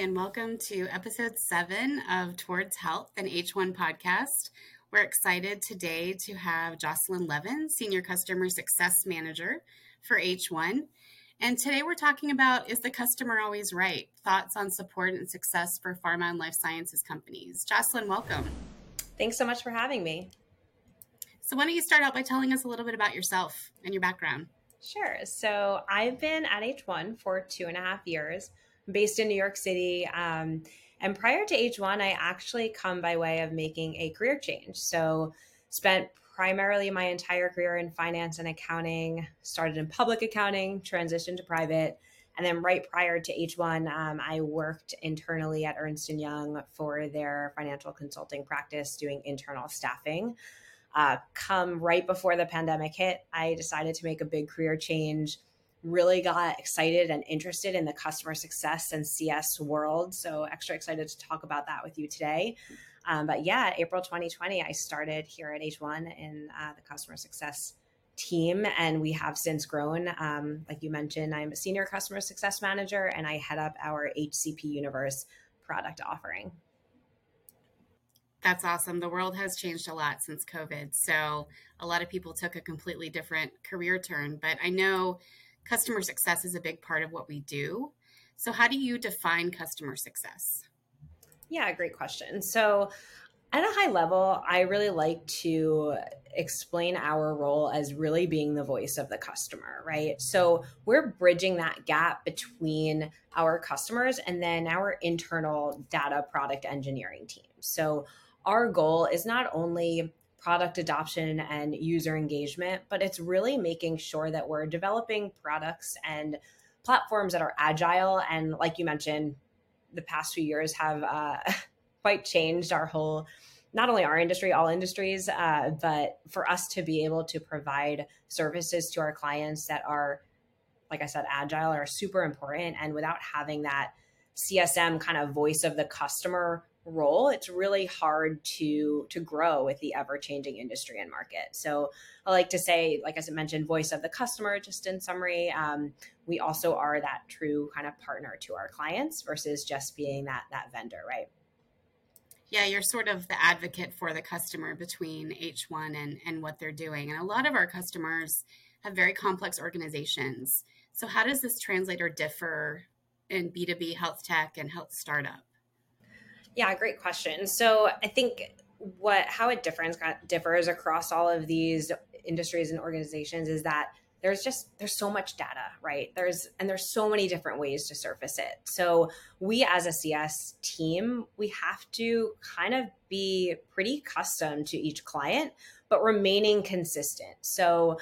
and welcome to episode seven of Towards Health and H1 podcast. We're excited today to have Jocelyn Levin, Senior Customer Success Manager for H1. And today we're talking about Is the Customer Always Right? Thoughts on support and success for pharma and life sciences companies. Jocelyn, welcome. Thanks so much for having me. So, why don't you start out by telling us a little bit about yourself and your background? Sure. So, I've been at H1 for two and a half years based in New York City. Um, and prior to H1, I actually come by way of making a career change. So, spent primarily my entire career in finance and accounting, started in public accounting, transitioned to private. And then right prior to H1, um, I worked internally at Ernst & Young for their financial consulting practice doing internal staffing. Uh, come right before the pandemic hit, I decided to make a big career change really got excited and interested in the customer success and CS world. So, extra excited to talk about that with you today. Um, but yeah, April 2020, I started here at H1 in uh, the customer success team, and we have since grown. Um, like you mentioned, I'm a senior customer success manager, and I head up our HCP Universe product offering. That's awesome. The world has changed a lot since COVID. So, a lot of people took a completely different career turn. But I know customer success is a big part of what we do. So, how do you define customer success? Yeah, great question. So, at a high level, I really like to explain our role as really being the voice of the customer, right? So, we're bridging that gap between our customers and then our internal data product engineering team. So, our goal is not only product adoption and user engagement, but it's really making sure that we're developing products and platforms that are agile. And like you mentioned, the past few years have uh, quite changed our whole, not only our industry, all industries, uh, but for us to be able to provide services to our clients that are, like I said, agile are super important. And without having that CSM kind of voice of the customer role it's really hard to to grow with the ever changing industry and market so i like to say like as i mentioned voice of the customer just in summary um, we also are that true kind of partner to our clients versus just being that that vendor right yeah you're sort of the advocate for the customer between h1 and and what they're doing. And a lot of our customers have very complex organizations. So how does this translator differ in b2b health tech and health startup? Yeah, great question. So I think what how it differs differs across all of these industries and organizations is that there's just there's so much data right there's and there's so many different ways to surface it so we as a cs team we have to kind of be pretty custom to each client but remaining consistent so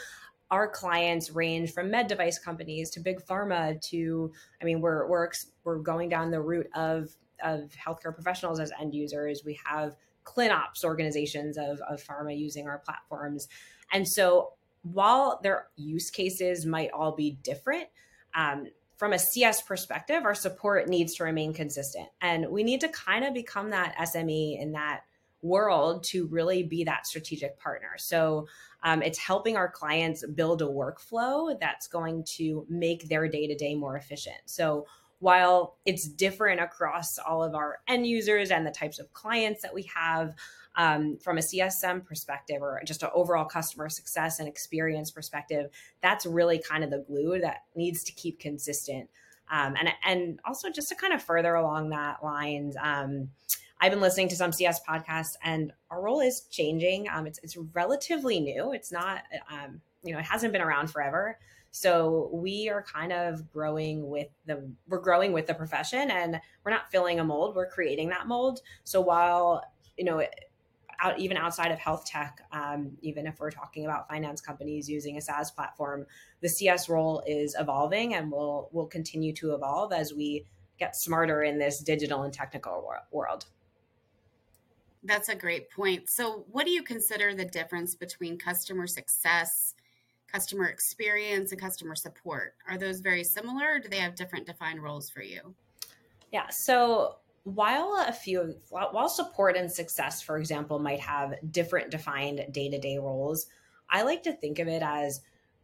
our clients range from med device companies to big pharma to i mean we're we're we're going down the route of of healthcare professionals as end users. We have ClinOps organizations of, of pharma using our platforms. And so while their use cases might all be different, um, from a CS perspective, our support needs to remain consistent. And we need to kind of become that SME in that world to really be that strategic partner. So um, it's helping our clients build a workflow that's going to make their day to day more efficient. So while it's different across all of our end users and the types of clients that we have um, from a CSM perspective or just an overall customer success and experience perspective, that's really kind of the glue that needs to keep consistent. Um, and and also just to kind of further along that lines, um, I've been listening to some CS podcasts, and our role is changing. Um, it's it's relatively new. It's not um, you know it hasn't been around forever. So we are kind of growing with the we're growing with the profession and we're not filling a mold, we're creating that mold. So while, you know, out even outside of health tech, um, even if we're talking about finance companies using a SaaS platform, the CS role is evolving and will will continue to evolve as we get smarter in this digital and technical world. That's a great point. So, what do you consider the difference between customer success customer experience and customer support. Are those very similar or do they have different defined roles for you? Yeah. So while a few while support and success for example might have different defined day-to-day roles i like to think of it as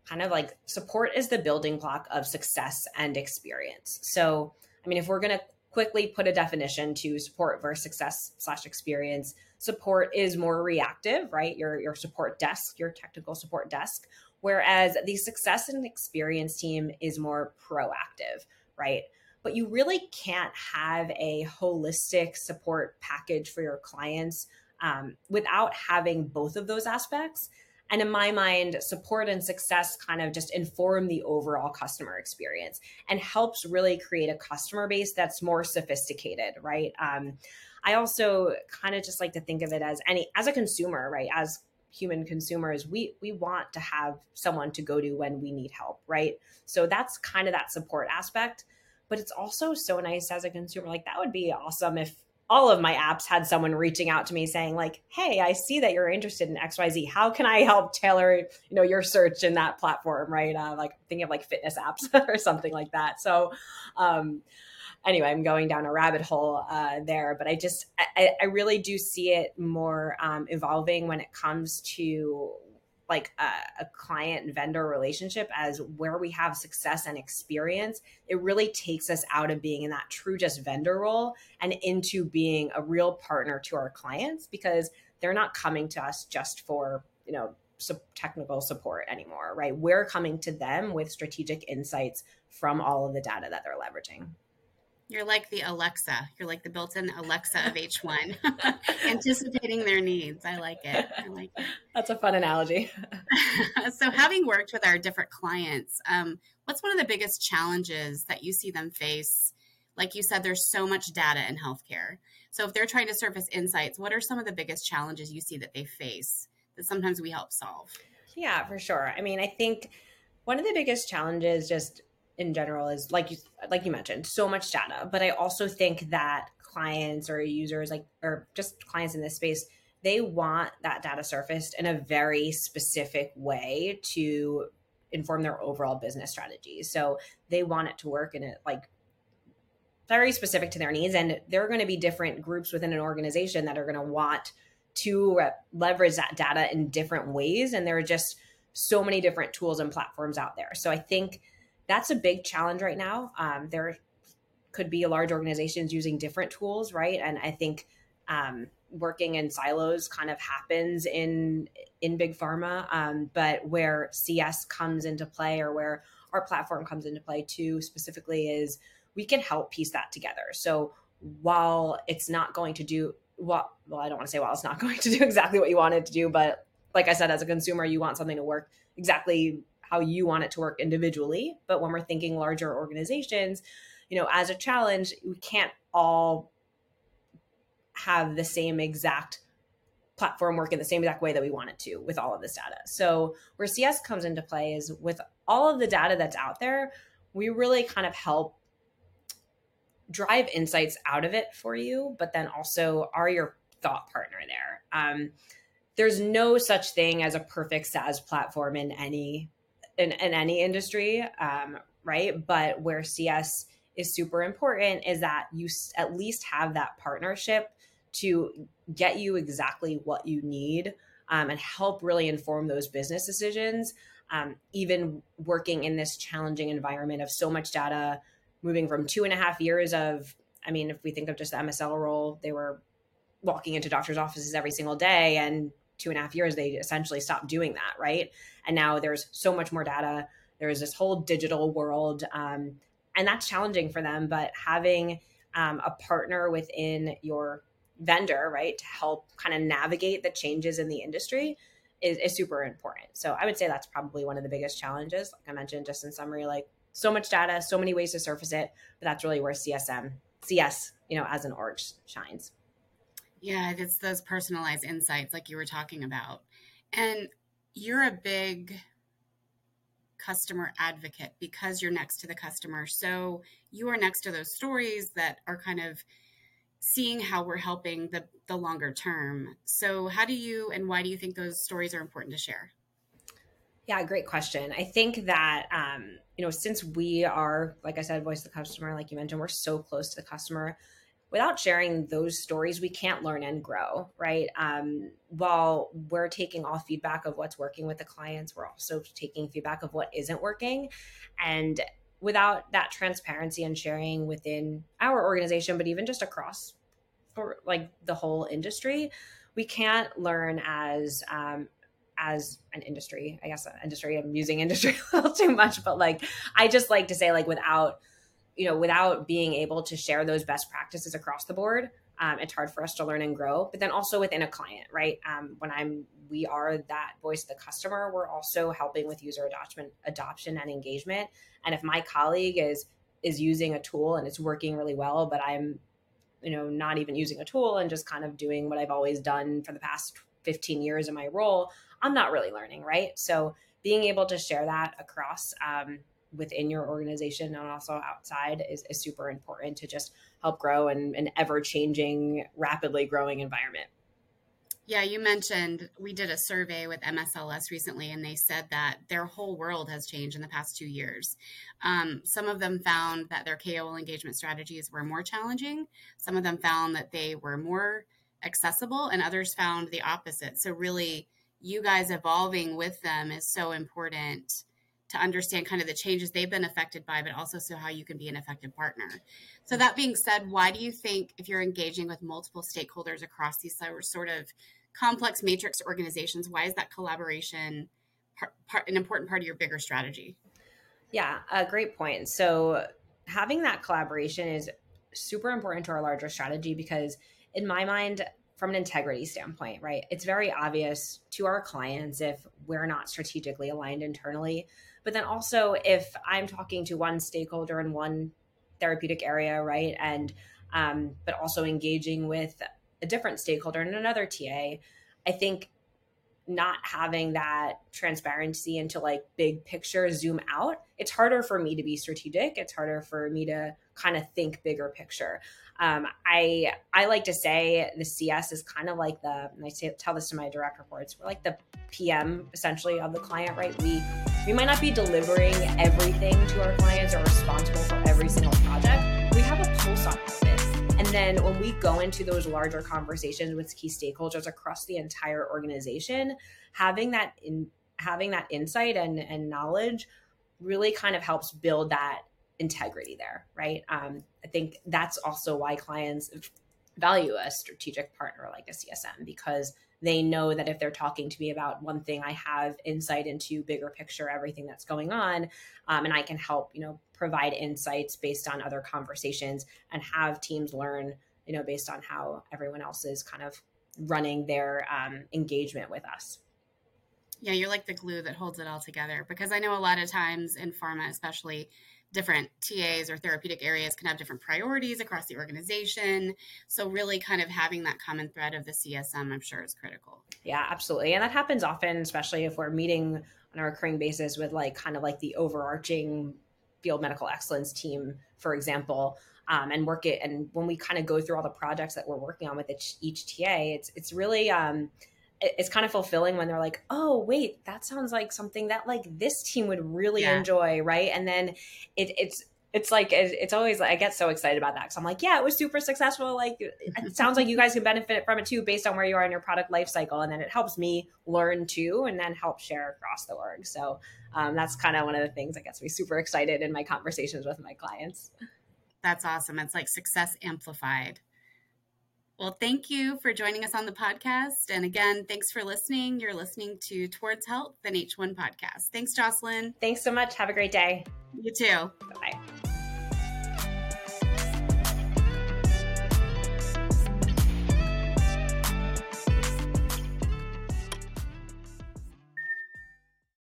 kind of like support is the building block of success and experience. So i mean if we're going to quickly put a definition to support versus success slash experience support is more reactive right? Your your support desk your technical support desk whereas the success and experience team is more proactive right but you really can't have a holistic support package for your clients um, without having both of those aspects. And in my mind, support and success kind of just inform the overall customer experience and helps really create a customer base that's more sophisticated, right? Um, I also kind of just like to think of it as any as a consumer, right? As human consumers, we we want to have someone to go to when we need help, right? So that's kind of that support aspect but it's also so nice as a consumer. Like that would be awesome if all of my apps had someone reaching out to me saying like hey i see that you're interested in xyz how can i help tailor you know your search in that platform? Right? Uh, like thinking of like fitness apps or something like that. So um anyway i'm going down a rabbit hole uh, there but i just I, I really do see it more um, evolving when it comes to like a, a client vendor relationship as where we have success and experience, it really takes us out of being in that true just vendor role and into being a real partner to our clients because they're not coming to us just for, you know, technical support anymore, right? We're coming to them with strategic insights from all of the data that they're leveraging. You're like the Alexa. You're like the built-in Alexa of H1, anticipating their needs. I like it. I like it. That's a fun analogy. so, having worked with our different clients, um, what's one of the biggest challenges that you see them face? Like you said, there's so much data in healthcare. So, if they're trying to surface insights, what are some of the biggest challenges you see that they face that sometimes we help solve? Yeah, for sure. I mean, I think one of the biggest challenges just in general is like you like you mentioned so much data. But i also think that clients or users like or just clients in this space they want that data surfaced in a very specific way to inform their overall business strategy. So they want it to work in it like very specific to their needs. And there are going to be different groups within an organization that are going to want to leverage that data in different ways. And there are just so many different tools and platforms out there. So i think that's a big challenge right now. Um, there could be large organizations using different tools, right? And I think um, working in silos kind of happens in in big pharma, um, but where CS comes into play, or where our platform comes into play too, specifically, is we can help piece that together. So while it's not going to do well, well, I don't want to say while it's not going to do exactly what you want it to do, but like I said, as a consumer, you want something to work exactly how you want it to work individually. But when we're thinking larger organizations, you know, as a challenge, we can't all have the same exact platform work in the same exact way that we want it to with all of this data. So where CS comes into play is with all of the data that's out there, we really kind of help drive insights out of it for you, but then also are your thought partner there. Um, there's no such thing as a perfect SaaS platform in any in, in any industry, um, right? But where CS is super important is that you at least have that partnership to get you exactly what you need um, and help really inform those business decisions. Um, even working in this challenging environment of so much data, moving from two and a half years of, I mean, if we think of just the MSL role, they were walking into doctors' offices every single day and two and a half years, they essentially stopped doing that, right? And now there's so much more data. There's this whole digital world, um, and that's challenging for them. But having um, a partner within your vendor, right, to help kind of navigate the changes in the industry is, is super important. So I would say that's probably one of the biggest challenges. Like I mentioned, just in summary, like so much data, so many ways to surface it, but that's really where CSM, CS, you know, as an org shines. Yeah, it's those personalized insights like you were talking about. And you're a big customer advocate because you're next to the customer. So you are next to those stories that are kind of seeing how we're helping the, the longer term. So, how do you and why do you think those stories are important to share? Yeah, great question. I think that, um, you know, since we are, like I said, voice of the customer, like you mentioned, we're so close to the customer without sharing those stories, we can't learn and grow, right? Um, while we're taking all feedback of what's working with the clients, we're also taking feedback of what isn't working. And without that transparency and sharing within our organization, but even just across like the whole industry, we can't learn as um, as an industry. I guess industry. I'm using industry a little too much, but like I just like to say like without you know, without being able to share those best practices across the board, um, it's hard for us to learn and grow. But then also within a client, right? Um, when I'm, we are that voice of the customer. We're also helping with user adoption, adoption and engagement. And if my colleague is is using a tool and it's working really well, but I'm, you know, not even using a tool and just kind of doing what I've always done for the past 15 years in my role, I'm not really learning, right? So being able to share that across um, within your organization and also outside is, is super important to just help grow in an ever changing, rapidly growing environment. Yeah, you mentioned we did a survey with MSLS recently, and they said that their whole world has changed in the past two years. Um, some of them found that their KOL engagement strategies were more challenging. Some of them found that they were more accessible, and others found the opposite. So, really, you guys evolving with them is so important to understand kind of the changes they've been affected by, but also so how you can be an effective partner. So, mm-hmm. that being said, why do you think if you're engaging with multiple stakeholders across these sort of complex matrix organizations, why is that collaboration part, part, an important part of your bigger strategy? Yeah, a great point. So, having that collaboration is super important to our larger strategy because, in my mind, from an integrity standpoint, right? It's very obvious to our clients if we're not strategically aligned internally but then also, if I'm talking to one stakeholder in one therapeutic area, right, and um, but also engaging with a different stakeholder in another TA, I think not having that transparency into like big picture zoom out it's harder for me to be strategic. It's harder for me to kind of think bigger picture. Um, i i like to say the cs is kind of like the and i say, tell this to my direct reports we're like the pm essentially of the client right? We we might not be delivering everything to our clients or responsible for every single project. We have a pulse on then when we go into those larger conversations with key stakeholders across the entire organization, having that in having that insight and, and knowledge really kind of helps build that integrity there, right? Um, I think that's also why clients value a strategic partner like a CSM because they know that if they're talking to me about one thing, I have insight into bigger picture, everything that's going on, um, and I can help, you know, provide insights based on other conversations and have teams learn, you know, based on how everyone else is kind of running their um, engagement with us. Yeah, you're like the glue that holds it all together because I know a lot of times in pharma, especially different TAs or therapeutic areas can have different priorities across the organization. So, really, kind of having that common thread of the CSM, I'm sure, is critical. Yeah, absolutely. And that happens often, especially if we're meeting on a recurring basis with like kind of like the overarching field medical excellence team, for example. Um, and work it and when we kind of go through all the projects that we're working on with each, each TA, it's it's really um, it's kind of fulfilling when they're like, oh, wait, that sounds like something that like this team would really yeah. enjoy, right? And then it, it's it's like it's always like I get so excited about that because I'm like, yeah, it was super successful. Like it sounds like you guys can benefit from it too, based on where you are in your product life cycle, and then it helps me learn too, and then help share across the org. So um, that's kind of one of the things that gets me super excited in my conversations with my clients. That's awesome. It's like success amplified. Well, thank you for joining us on the podcast. And again, thanks for listening. You're listening to Towards Health, an H1 podcast. Thanks, Jocelyn. Thanks so much. Have a great day. You too. Bye.